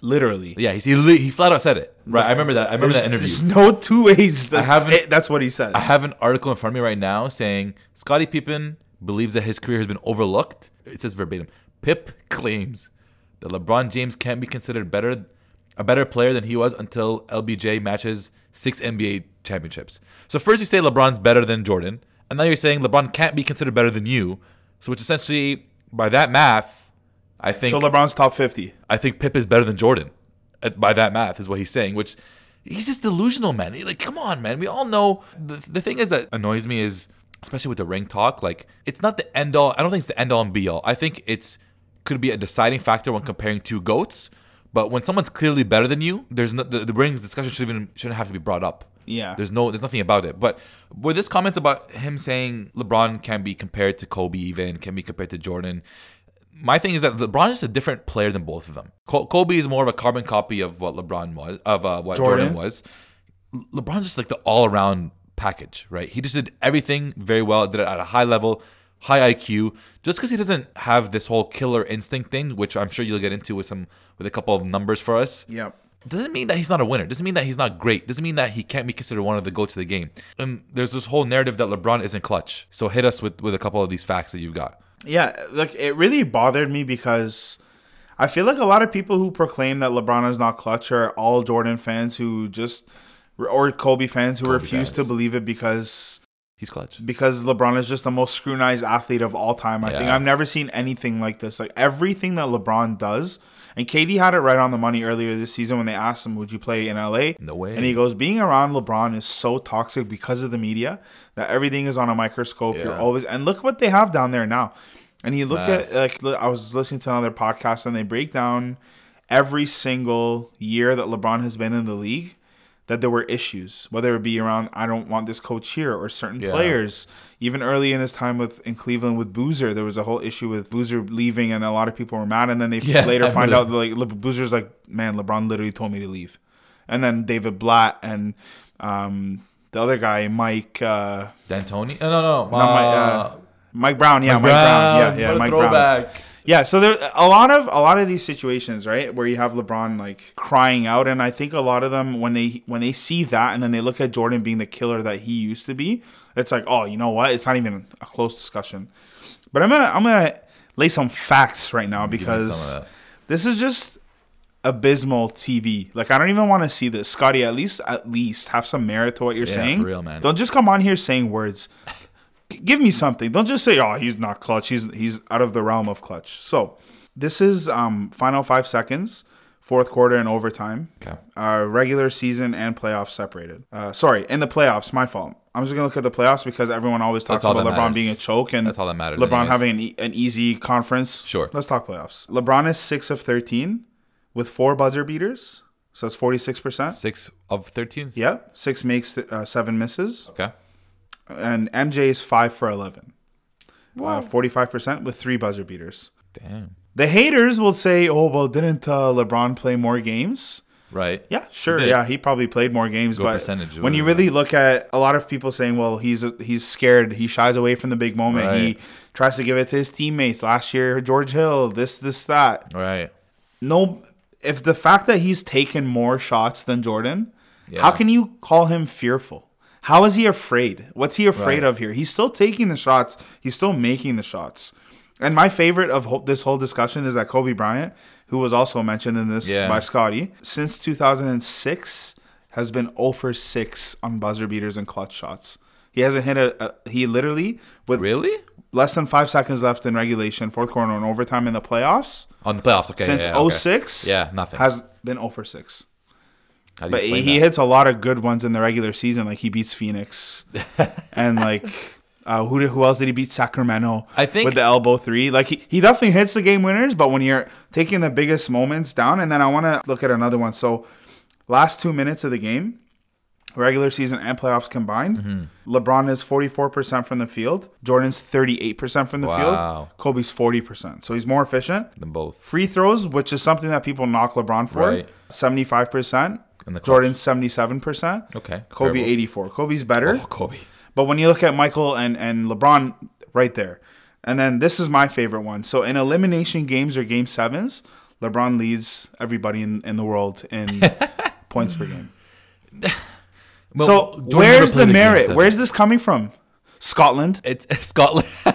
S2: Literally,
S3: Yeah, he's, he he flat out said it. Right, I remember that. I remember that interview.
S2: There's no two ways. That's,
S3: haven't-
S2: it. that's what he said.
S3: I have an article in front of me right now saying Scottie Pippen believes that his career has been overlooked. It says verbatim. Pip claims that LeBron James can't be considered better a better player than he was until LBJ matches six NBA championships. So first you say LeBron's better than Jordan, and now you're saying LeBron can't be considered better than you. So which essentially by that math, I think
S2: so LeBron's top fifty.
S3: I think Pip is better than Jordan. uh, By that math, is what he's saying. Which he's just delusional, man. He- Like, come on, man. We all know. The, the thing is that annoys me is, especially with the ring talk, like it's not the end all. I don't think it's the end all and be all. I think it's could be a deciding factor when comparing two goats. But when someone's clearly better than you, there's no, the, the rings discussion shouldn't even shouldn't have to be brought up.
S2: Yeah.
S3: There's no there's nothing about it. But with this comments about him saying LeBron can be compared to Kobe even, can be compared to Jordan. My thing is that LeBron is a different player than both of them. Col- Kobe is more of a carbon copy of what LeBron was, of uh, what Jordan,
S2: Jordan.
S3: was. Le- LeBron's just like the all around package, right? He just did everything very well, did it at a high level, high IQ. Just because he doesn't have this whole killer instinct thing, which I'm sure you'll get into with some with a couple of numbers for us
S2: Yep.
S3: doesn't mean that he's not a winner. Doesn't mean that he's not great. Doesn't mean that he can't be considered one of the go to the game. And there's this whole narrative that LeBron isn't clutch. So hit us with with a couple of these facts that you've got.
S2: Yeah, like it really bothered me because I feel like a lot of people who proclaim that LeBron is not clutch are all Jordan fans who just or Kobe fans who
S3: Kobe
S2: refuse
S3: fans.
S2: to believe it because
S3: He's clutch.
S2: because LeBron is just the most scrutinized athlete of all time. I think I've never seen anything like this. Like everything that LeBron does, and KD had it right on the money earlier this season when they asked him, "Would you play in LA?"
S3: No way.
S2: And he goes, "Being around LeBron is so toxic because of the media that everything is on a microscope. You're always and look what they have down there now." And you look
S3: Mass.
S2: at like I was listening to another podcast and they break down every single year that LeBron has been in the league that there were issues, whether it be around I don't want this coach here or certain
S3: Yeah.
S2: players. Even early in his time with in Cleveland with Boozer, there was a whole issue with Boozer leaving, and a lot of people were mad. And then they
S3: Yeah,
S2: later find
S3: remember
S2: out that like Le- Boozer's like, man, LeBron literally told me to leave. And then David Blatt and um, the other guy, Mike, uh,
S3: D'Antoni? No, no, no.
S2: not Mike, uh, Mike Brown. Yeah, Mike, Brown. Yeah, yeah,
S3: what a
S2: Mike Brown. Yeah, so there a lot of a lot of these situations, right, where you have LeBron like crying out, and I think a lot of them when they when they see that and then they look at Jordan being the killer that he used to be, it's like, oh, you know what? It's not even a close discussion. But I'm gonna I'm gonna lay some facts right now because this is just abysmal TV. Like I don't even want to see this, Scottie. At least at least have some merit to what you're
S3: Yeah,
S2: saying.
S3: real, man.
S2: Don't just come on here saying words give me something. Don't just say, "Oh, he's not clutch. He's he's out of the realm of clutch." So, this is um final 5 seconds, fourth quarter and overtime.
S3: Okay.
S2: Uh regular season and playoffs separated. Uh sorry, in the playoffs, my fault. I'm just going to look at the playoffs because everyone always talks about LeBron
S3: matters.
S2: being a choke and
S3: That's all that matters
S2: LeBron
S3: anyways.
S2: having an, e- an easy conference.
S3: Sure.
S2: Let's talk playoffs. LeBron is 6 of 13 with 4 buzzer beaters. So that's 46%.
S3: Six of 13?
S2: Yep. 6 makes uh, 7 misses
S3: Okay.
S2: And MJ is five for eleven, forty five percent with three buzzer beaters.
S3: Damn.
S2: The haters will say, "Oh well, didn't uh, LeBron play more games?"
S3: Right.
S2: Yeah, sure.
S3: did.
S2: Yeah, he probably played more games,
S3: Go
S2: but
S3: percentage,
S2: when you
S3: whatever.
S2: really look at a lot of people saying, "Well, he's he's scared. He shies away from the big moment. He tries to give it to his teammates." Last year, George Hill, this, this, that.
S3: Right.
S2: No, if the fact that he's taken more shots than Jordan,
S3: Yeah.
S2: how can you call him fearful? How is he afraid? What's he afraid
S3: Right.
S2: of here? He's still taking the shots. He's still making the shots. And my favorite of this whole discussion is that Kobe Bryant, who was also mentioned in this
S3: Yeah.
S2: by Scottie, since 2006 has been 0 for 6 on buzzer beaters and clutch shots. He hasn't hit a, a he literally with
S3: Really?
S2: less than 5 seconds left in regulation, fourth quarter and overtime in the playoffs
S3: On the playoffs, okay.
S2: since
S3: yeah, yeah, okay.
S2: 06
S3: Yeah, nothing.
S2: has been 0 for 6. But he hits a lot of good ones in the regular season. Like he beats Phoenix, and like uh, who did, who else did he beat? Sacramento.
S3: I think-
S2: with the elbow three. Like he, he definitely hits the game winners. But when you're taking the biggest moments down, and then I want to look at another one. So last two minutes of the game, regular season and playoffs combined,
S3: Mm-hmm.
S2: LeBron is 44% from the field. Jordan's 38% from the
S3: Wow.
S2: field. Kobe's 40%. So he's more efficient.
S3: than both.
S2: Free throws, which is something that people knock LeBron for,
S3: Right.
S2: 75%.
S3: And the clutch.
S2: Jordan's 77%.
S3: Okay,
S2: Kobe 84. Kobe's better.
S3: Oh, Kobe.
S2: But when you look at Michael and, and LeBron, right there. And then this is my favorite one. So in elimination games or game sevens, LeBron leads everybody in, in the world in points per game.
S3: Well,
S2: so
S3: Jordan
S2: where's the
S3: played a game
S2: merit?
S3: seven.
S2: Where's this coming from? Scotland.
S3: It's Scotland.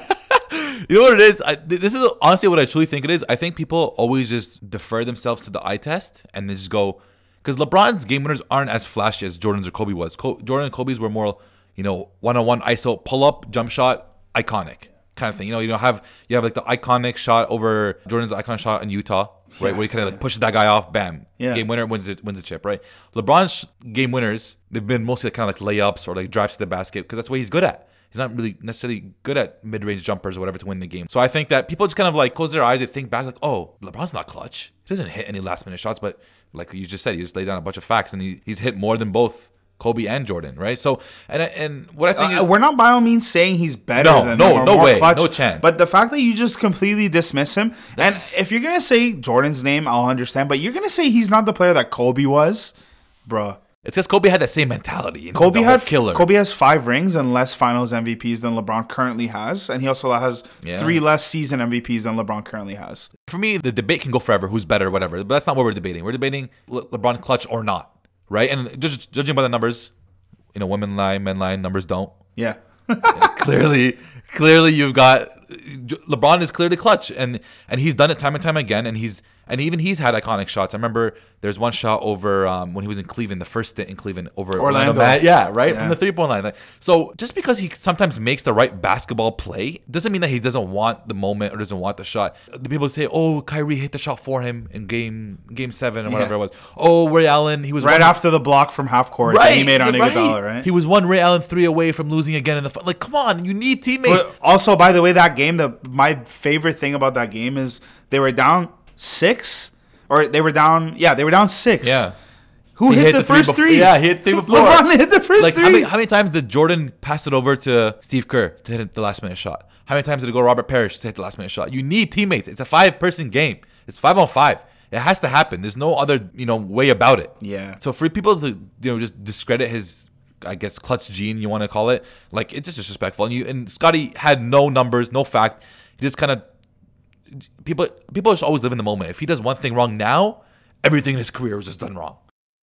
S3: you know what it is? I, this is honestly what I truly think it is. I think people always just defer themselves to the eye test and they just go because LeBron's game winners aren't as flashy as Jordan's or Kobe was. Co- Jordan and Kobe's were more, you know, one on one ISO pull up jump shot, iconic kind of thing. You know, you know have you have like the iconic shot over Jordan's iconic shot in Utah, right, where he kind of like pushes that guy off, bam,
S2: Yeah.
S3: game winner wins it wins the chip, right? LeBron's game winners they've been mostly kind of like layups or like drives to the basket because that's what he's good at. He's not really necessarily good at mid-range jumpers or whatever to win the game. So I think that people just kind of like close their eyes and think back like, oh, LeBron's not clutch. He doesn't hit any last-minute shots, but like you just said, he just laid down a bunch of facts and he, he's hit more than both Kobe and Jordan, right? So and and what I think
S2: Uh,
S3: is,
S2: we're not by all means saying he's better
S3: No,
S2: than
S3: no, no way,
S2: clutch,
S3: no chance.
S2: But the fact that you just completely dismiss him, and if you're gonna say Jordan's name, I'll understand. But you're gonna say he's not the player that Kobe was, bruh.
S3: It's because Kobe had that same mentality. You know,
S2: Kobe had
S3: killer.
S2: Kobe has five rings and less Finals MVPs than LeBron currently has, and he also has
S3: Yeah.
S2: three less season MVPs than LeBron currently has.
S3: for me, the debate can go forever. Who's better, whatever. But that's not what we're debating. We're debating Le- LeBron clutch or not, right? And just judging by the numbers, you know, women lie, men lie, numbers don't.
S2: Yeah,
S3: clearly, clearly, you've got LeBron is clearly clutch, and and he's done it time and time again, and he's and even he's had iconic shots. I remember there's one shot over um, when he was in Cleveland, the first stint in Cleveland over Orlando.
S2: Orlando.
S3: Yeah, right
S2: Yeah.
S3: from the three point line. Like, So just because he sometimes makes the right basketball play doesn't mean that he doesn't want the moment or doesn't want the shot. The people say, "Oh, Kyrie hit the shot for him in game game seven or whatever
S2: Yeah.
S3: it was." Oh, Ray Allen, he was
S2: right after the block from half court that he made on
S3: right.
S2: Iguodala, right?
S3: He was one Ray Allen three away from losing again in the like. Come on, you need teammates.
S2: But also, by the way, that game, the my favorite thing about that game is they were down six, or they were down. Yeah, they were down six.
S3: Yeah.
S2: Who
S3: He
S2: hit, the,
S3: three
S2: first
S3: bef-
S2: three?
S3: Yeah, he hit three before.
S2: LeBron hit the first
S3: like
S2: three.
S3: how many, how many times did Jordan pass it over to Steve Kerr to hit the last minute shot? How many times did it go to Robert Parish to hit the last minute shot? You need teammates. It's a five person game. It's five on five. It has to happen. There's no other you know way about it.
S2: Yeah.
S3: So for people to you know just discredit his I guess clutch gene you want to call it like it's just disrespectful. And you and Scottie had no numbers, no fact. He just kind of people people just always live in the moment. If he does one thing wrong now, everything in his career was just done wrong.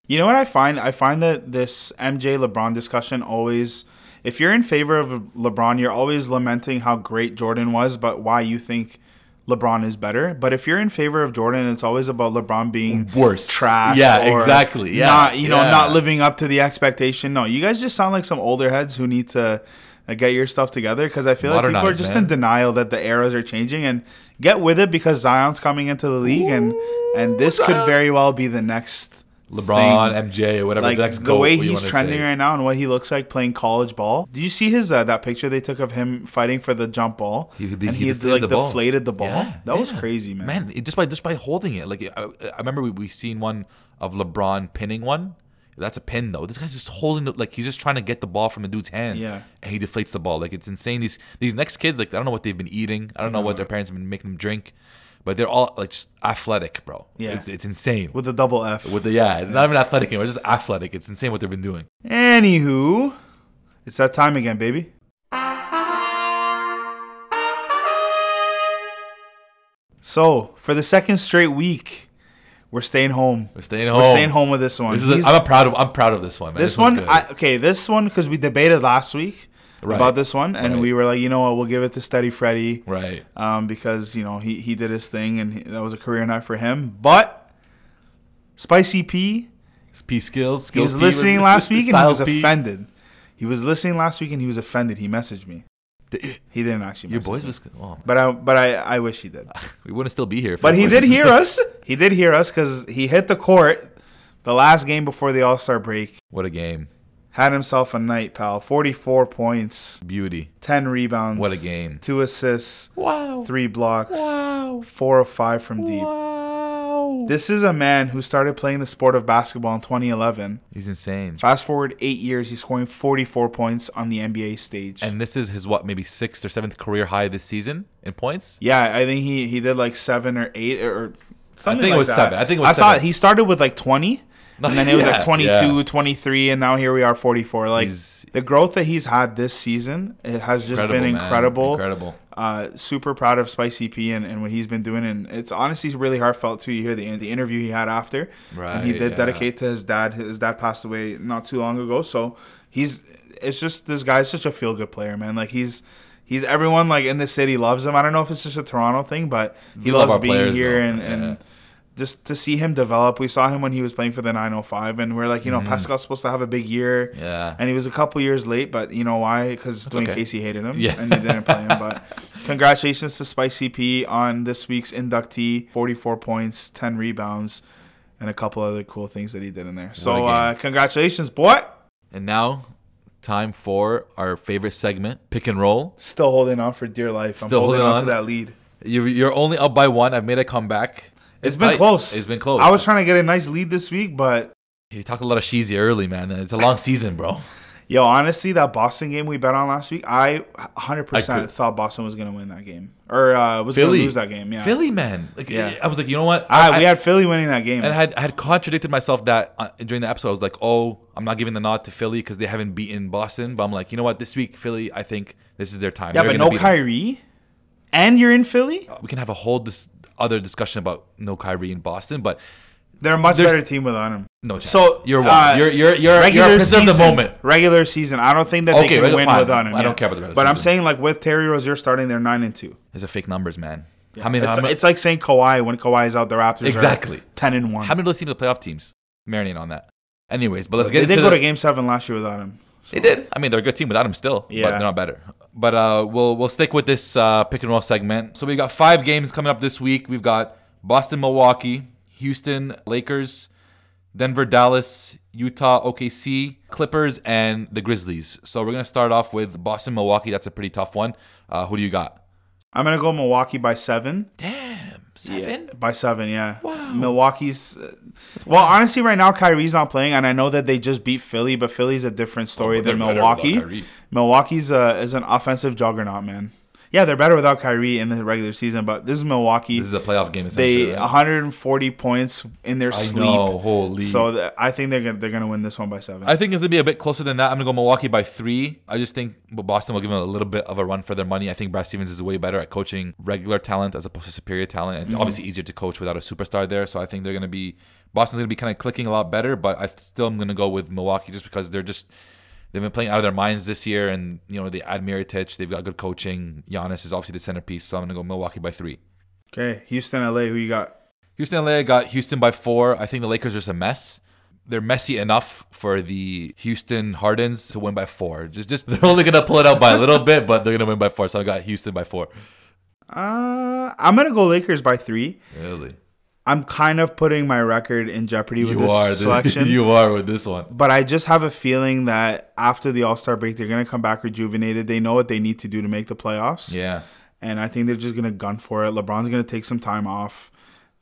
S2: You know what I find? I find that this MJ LeBron discussion always, if you're in favor of LeBron, you're always lamenting how great Jordan was, but why you think LeBron is better. But if you're in favor of Jordan, it's always about LeBron being
S3: Worse.
S2: trash.
S3: Yeah,
S2: or
S3: exactly. Yeah,
S2: not you know
S3: yeah.
S2: not living up to the expectation. No, you guys just sound like some older heads who need to. Uh, Get your stuff together because I feel like people are just
S3: man.
S2: in denial that the eras are changing and get with it because Zion's coming into the league and and this could
S3: Zion.
S2: very well be the next
S3: LeBron,
S2: thing
S3: MJ, or whatever
S2: like
S3: the next
S2: the way he's trending
S3: say.
S2: right now and what he looks like playing college ball. Did you see his uh, that picture they took of him fighting for the jump ball?
S3: He,
S2: and
S3: he
S2: he,
S3: deflated
S2: like
S3: the ball.
S2: deflated the ball.
S3: Yeah,
S2: that was crazy, man.
S3: Man, it- just by just by holding it, like I, I remember we we seen one of LeBron pinning one. That's a pin though. This guy's just holding the like he's just trying to get the ball from the dude's hands.
S2: Yeah.
S3: and he deflates the ball. Like it's insane. These these next kids, like I don't know what they've been eating. I don't know what their parents have been making them drink, but they're all like just athletic, bro.
S2: Yeah.
S3: it's it's insane.
S2: with a double F.
S3: With the yeah, not even athletic anymore, just athletic. It's insane what they've been doing.
S2: Anywho, it's that time again, baby. So for the second straight week, we're staying home.
S3: We're staying home.
S2: We're staying home with this one.
S3: This is a, I'm a proud of I'm proud of this one, man.
S2: this
S3: one's
S2: one. I, okay, this one because we debated last week
S3: Right.
S2: about this one, and
S3: Right.
S2: we were like, you know what, we'll give it to Steady Freddy,
S3: right.
S2: um, because you know he he did his thing, and he, that was a career night for him. But Spicy P
S3: P skills.
S2: He was
S3: P,
S2: listening last week and he was
S3: P.
S2: offended. He was listening last week and he was offended. He messaged me. Eh. He didn't actually.
S3: Your boys was. Oh,
S2: But I, but I, I wish he did.
S3: we wouldn't still be here. if
S2: But he did hear us. He did hear us because he hit the court the last game before the All Star break.
S3: What a game!
S2: Had himself a night, pal. Forty-four points,
S3: Beauty.
S2: ten rebounds.
S3: What a game.
S2: Two assists,
S3: Wow.
S2: three blocks,
S3: Wow.
S2: four of five from deep.
S3: Wow.
S2: This is a man who started playing the sport of basketball in 2011.
S3: He's insane.
S2: Fast forward eight years, he's scoring 44 points on the NBA stage.
S3: And this is his what, maybe sixth or seventh career high this season in points.
S2: yeah, I think he he did like seven or eight or something.
S3: I think it was
S2: that.
S3: seven. I think it was
S2: I saw
S3: seven.
S2: it. He started with like 20, and then it was
S3: Yeah,
S2: like 22,
S3: yeah.
S2: 23, and now here we are 44. Like
S3: He's-
S2: the growth that he's had this season, it has just been
S3: man.
S2: incredible.
S3: Incredible.
S2: Uh, super proud of Spicy P and, and what he's been doing, and it's honestly really heartfelt too. You hear the the interview he had after, and he did
S3: yeah.
S2: dedicate to his dad. His dad passed away not too long ago, so he's it's just this guy's such a feel good player, man. Like he's he's everyone like in the city loves him. I don't know if it's just a Toronto thing, but he
S3: We
S2: loves being
S3: players,
S2: here
S3: though.
S2: and
S3: Yeah.
S2: Just to see him develop. We saw him when he was playing for the 905, and we're like, you know, Pascal's supposed to have a big year.
S3: Mm-hmm. Yeah.
S2: And he was a couple years late, but you know why? Because Dwane
S3: okay.
S2: Casey hated him,
S3: Yeah.
S2: and he didn't play him. But congratulations to Spicy P on this week's inductee: 44 points, 10 rebounds, and a couple other cool things that he did in there. So uh, congratulations, boy!
S3: And now, time for our favorite segment, pick and roll.
S2: Still holding on for dear life. I'm
S3: Still
S2: holding,
S3: holding
S2: on,
S3: on?
S2: to that lead.
S3: You're, you're only up by one. I've made a comeback.
S2: It's been
S3: tight.
S2: close.
S3: It's been close.
S2: I was trying to get a nice lead this week, but
S3: He talked a lot of cheesy early, man. It's a long season, bro.
S2: yo, honestly, that Boston game we bet on last week, I 100%
S3: I
S2: thought Boston was going to win that game. Or uh, was going to
S3: Philly
S2: lose that game. Yeah.
S3: Philly, man. Like,
S2: Yeah.
S3: I was like, you know what?
S2: Ah, we had Philly winning that game.
S3: and I had, I had contradicted myself that uh, during the episode. I was like, oh, I'm not giving the nod to Philly because they haven't beaten Boston. But I'm like, you know what? This week, Philly, I think this is their time.
S2: yeah,
S3: They're
S2: but no
S3: beat them.
S2: Kyrie? And you're in Philly?
S3: We can have a whole dis- other discussion about no Kyrie in Boston, but
S2: They're a much better team without him.
S3: no chance.
S2: So
S3: you're wrong.
S2: uh,
S3: you're you're you're,
S2: regular
S3: you're preserve the
S2: season-
S3: moment.
S2: Regular season. I don't think that
S3: Okay,
S2: they can
S3: regular-
S2: win
S3: fine.
S2: without him.
S3: I don't
S2: yeah.
S3: care about the regular
S2: But I'm saying like with Terry Rozier starting, they're nine and two.
S3: These are fake numbers, man. How many?
S2: It's,
S3: how, many
S2: it's like saying Kawhi when Kawhi is out, the Raptors
S3: Exactly.
S2: are ten and one.
S3: how many of those teams are playoff teams? Marinate on that. Anyways, but let's get.
S2: they
S3: get
S2: did
S3: into
S2: go
S3: the,
S2: to Game Seven last year without him. So-
S3: They did. I mean, they're a good team without him still, but
S2: Yeah.
S3: they're not better. But uh, we'll we'll stick with this uh, pick and roll segment. So we got five games coming up this week. We've got Boston, Milwaukee, Houston, Lakers, Denver, Dallas, Utah, OKC, Clippers, and the Grizzlies. So we're gonna start off with Boston, Milwaukee. That's a pretty tough one. Uh, who do you got?
S2: I'm gonna go Milwaukee by seven.
S3: Damn, seven.
S2: By seven, yeah. Wow. Milwaukee's. Uh, well, honestly, right now Kyrie's not playing, and I know that they just beat Philly, but Philly's a different story
S3: Oh,
S2: than Milwaukee. Milwaukee's uh, is an offensive juggernaut, man. Yeah, they're better without Kyrie in the regular season, but this is Milwaukee.
S3: This is a playoff game. Essentially,
S2: they
S3: right?
S2: 140 points in their
S3: I
S2: sleep.
S3: know, holy.
S2: So th- I think they're gonna they're gonna win this one by seven.
S3: I think it's gonna be a bit closer than that. I'm gonna go Milwaukee by three. I just think Boston will give them a little bit of a run for their money. I think Brad Stevens is way better at coaching regular talent as opposed to superior talent. It's mm-hmm. obviously easier to coach without a superstar there. So I think they're gonna be Boston's gonna be kind of clicking a lot better. But I still am gonna go with Milwaukee just because they're just they've been playing out of their minds this year, and you know they add Mirotic. They've got good coaching. Giannis is obviously the centerpiece. So I'm gonna go Milwaukee by three.
S2: okay, Houston, LA, who you got?
S3: Houston LA got Houston by four. I think the Lakers are just a mess. They're messy enough for the Houston Hardens to win by four. Just, just they're only gonna pull it out by a little bit, but they're gonna win by four. So I got Houston by four.
S2: Uh, I'm gonna go Lakers by three.
S3: Really,
S2: I'm kind of putting my record in jeopardy with
S3: you
S2: this
S3: are
S2: selection.
S3: you are with this one.
S2: but I just have a feeling that after the All Star break, they're gonna come back rejuvenated. They know what they need to do to make the playoffs.
S3: Yeah,
S2: and I think they're just gonna gun for it. LeBron's gonna take some time off,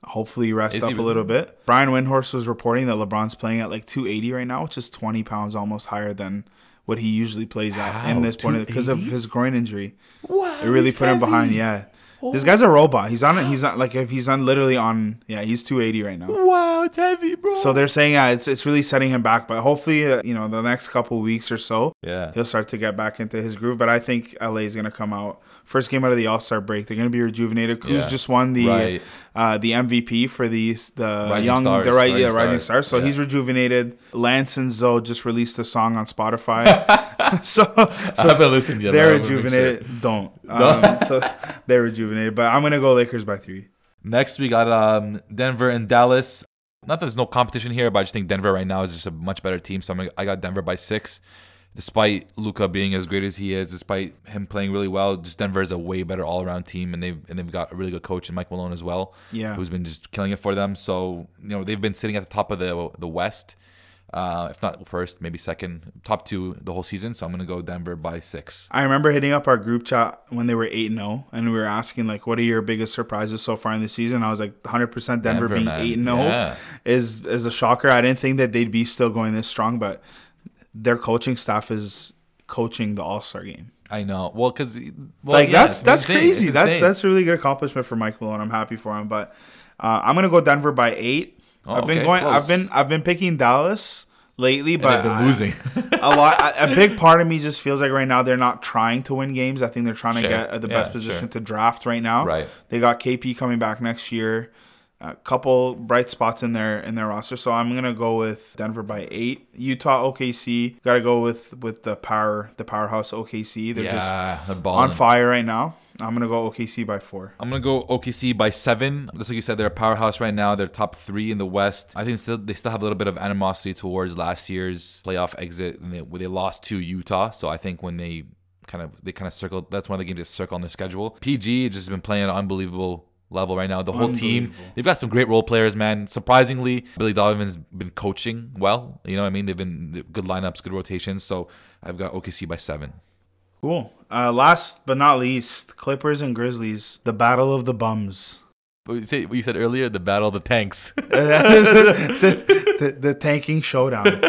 S2: hopefully rest
S3: Is
S2: up
S3: he
S2: a little bit. Brian Windhorst was reporting that LeBron's playing at like 280 right now, which is 20 pounds almost higher than what he usually plays at in
S3: Wow,
S2: this point because of his groin injury.
S3: wow,
S2: It really put him behind. Yeah, this guy's a robot. He's on. It. He's on like if he's on literally on. Yeah, he's 280 right now.
S3: Wow, it's heavy, bro.
S2: So they're saying yeah, it's it's really setting him back. But hopefully, uh, you know, the next couple weeks or so,
S3: Yeah.
S2: he'll start to get back into his groove. But I think LA is gonna come out first game out of the All Star break. They're gonna be rejuvenated. Kuz
S3: Yeah.
S2: just won the
S3: Right.
S2: uh, the MVP for these the
S3: Rising
S2: young
S3: Stars,
S2: the right yeah
S3: Rising
S2: rising
S3: Stars.
S2: So
S3: Yeah.
S2: he's rejuvenated. Lance and Zoe just released a song on Spotify. so
S3: I haven't listened yet.
S2: they're
S3: but I'm gonna make
S2: rejuvenated. Don't. Um, so they're rejuvenated. But I'm gonna go Lakers by three.
S3: Next, we got um, Denver and Dallas. Not that there's no competition here, but I just think Denver right now is just a much better team. So I'm I got Denver by six. Despite Luka being as great as he is, despite him playing really well, just Denver is a way better all around team, and they've and they've got a really good coach in Mike Malone as well.
S2: Yeah.
S3: who's been just killing it for them. So you know they've been sitting at the top of the the West, uh, if not first, maybe second, top two the whole season. So I'm gonna go Denver by six.
S2: I remember hitting up our group chat when they were 8 and 0, and we were asking, like, what are your biggest surprises so far in the season? I was like, 100% Denver,
S3: Denver,
S2: being
S3: man.
S2: 8 0
S3: Yeah.
S2: is, is a shocker. I didn't think that they'd be still going this strong, but their coaching staff is coaching the All Star game.
S3: I know. Well, because well,
S2: like
S3: yeah,
S2: that's that's
S3: insane.
S2: crazy. That's that's a really good accomplishment for Mike Malone. I'm happy for him. But uh, I'm gonna go Denver by eight.
S3: Oh,
S2: I've been
S3: okay,
S2: going.
S3: close.
S2: I've been I've been picking Dallas lately, but
S3: they've been
S2: I-
S3: losing.
S2: a lot. A a big part of me just feels like right now they're not trying to win games. I think they're trying to get at the
S3: Yeah,
S2: best position
S3: sure.
S2: to draft right now.
S3: Right.
S2: They got KP coming back next year. A couple bright spots in their in their roster, so I'm gonna go with Denver by eight. Utah, OKC, got to go with with the power the powerhouse OKC. They're just
S3: yeah, they're
S2: on fire right now. I'm gonna go OKC by four.
S3: I'm gonna go OKC by seven. Just like you said, they're a powerhouse right now. They're top three in the West. I think still they still have a little bit of animosity towards last year's playoff exit, and they, where they lost to Utah. So I think when they kind of they kind of circled, that's one of the games they circle on their schedule. PG just been playing at an unbelievable level right now. The whole team, they've got some great role players, man. Surprisingly, Billy Donovan's been coaching well. You know what I mean? They've been good lineups, good rotations. So I've got OKC by seven.
S2: Cool. Uh, last but not least, Clippers and Grizzlies, the battle of the bums.
S3: But you, say, what you said earlier, the battle of the tanks.
S2: that is the, the, the, the tanking showdown.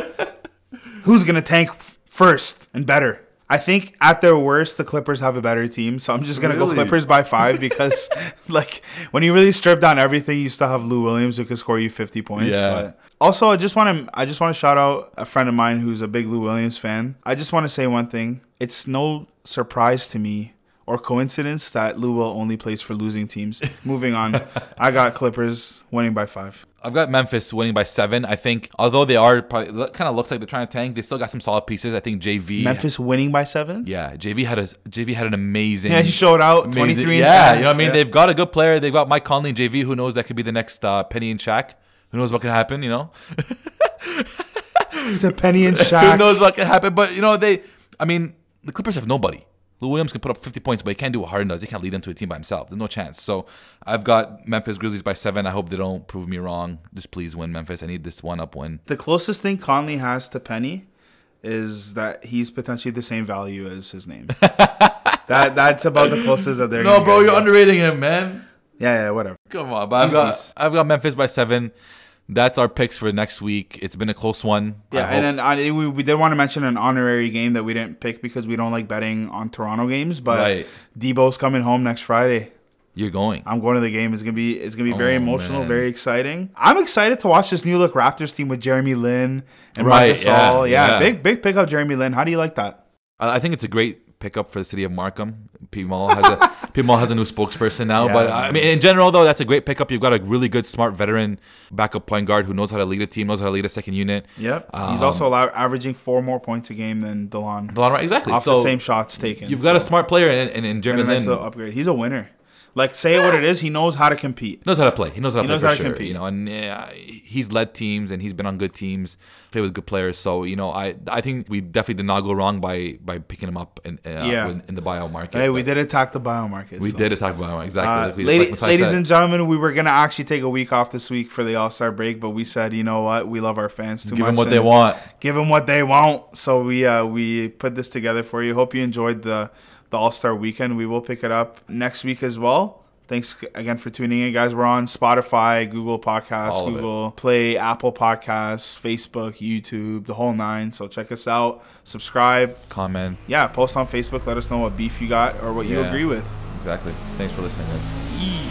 S2: Who's gonna tank first and better? I think at their worst, the Clippers have a better team, so I'm just gonna go Clippers by five because, like, when you really strip down everything, you still have Lou Williams who can score you 50 points.
S3: Yeah.
S2: But also, I just want to I just want to shout out a friend of mine who's a big Lou Williams fan. I just want to say one thing: it's no surprise to me or coincidence that Lou Will only plays for losing teams. Moving on, I got Clippers winning by five.
S3: I've got Memphis winning by seven. I think, although they are probably kind of looks like they're trying to tank, they still got some solid pieces. I think JV.
S2: Memphis winning by seven.
S3: Yeah, JV had a JV had an amazing.
S2: Yeah, he showed out 23
S3: Yeah,
S2: 10.
S3: you know what I mean.
S2: Yeah.
S3: They've got a good player. They've got Mike Conley and JV. Who knows that could be the next uh, Penny and Shaq. Who knows what can happen? You know.
S2: It's a Penny and Shaq.
S3: Who knows what can happen? But you know they. I mean, the Clippers have nobody. Lou Williams can put up 50 points, but he can't do what Harden does. He can't lead them to a team by himself. There's no chance. So I've got Memphis Grizzlies by seven. I hope they don't prove me wrong. Just please win Memphis. I need this one up win.
S2: The closest thing Conley has to Penny is that he's potentially the same value as his name. that that's about the closest that they're.
S3: No, bro, you're underrating him, man.
S2: Yeah, yeah, whatever.
S3: Come on, but I've
S2: He's
S3: got,
S2: nice.
S3: I've got Memphis by seven. That's our picks for next week. It's been a close one.
S2: Yeah, and then uh, I, we, we did want to mention an honorary game that we didn't pick because we don't like betting on Toronto games. But
S3: Right.
S2: Debo's coming home next Friday.
S3: you're going.
S2: I'm going to the game. It's gonna be it's gonna be very
S3: Oh,
S2: emotional,
S3: man.
S2: very exciting. I'm excited to watch this new look Raptors team with Jeremy Lin and
S3: Right,
S2: Marcus
S3: yeah,
S2: Yeah,
S3: yeah.
S2: big big pick up Jeremy Lin. How do you like that?
S3: I think it's a great pickup for the city of Markham. P Mall has a P Mall has a new spokesperson now.
S2: Yeah,
S3: but I mean, in general, though, that's a great pickup. You've got a really good, smart veteran backup point guard who knows how to lead a team, knows how to lead a second unit.
S2: Yep. He's
S3: Um,
S2: also allow- averaging four more points a game than Delon.
S3: Delon right? exactly.
S2: Off
S3: so
S2: the same shots taken.
S3: you've got a smart player in, in,
S2: and
S3: Jeremy
S2: a nice
S3: Lin.
S2: upgrade. He's a winner. Like say what it is, he knows how to compete.
S3: knows how to play. He knows how to
S2: He
S3: play
S2: knows
S3: for
S2: how to
S3: sure.
S2: compete.
S3: You know, and yeah, he's led teams and he's been on good teams, played with good players. So you know, I I think we definitely did not go wrong by by picking him up in uh,
S2: Yeah.
S3: in, in the buyout market.
S2: Hey, we did attack the bio market.
S3: We
S2: so.
S3: did attack buyout exactly.
S2: Uh,
S3: like
S2: lady-
S3: like
S2: ladies
S3: said.
S2: and gentlemen, we were gonna actually take a week off this week for the All Star break, but we said, you know what, we love our fans too
S3: give
S2: much.
S3: them what they want.
S2: Give them what they want. So we uh, we put this together for you. Hope you enjoyed the the All Star weekend. We will pick it up next week as well. Thanks again for tuning in, guys. We're on Spotify, Google Podcasts,
S3: of it.
S2: Google Play, Apple Podcasts, Facebook, YouTube, the whole nine. So check us out, subscribe.
S3: Comment
S2: Yeah, post on Facebook. Let us know what beef you got or what you agree with.
S3: exactly. Thanks for listening, guys.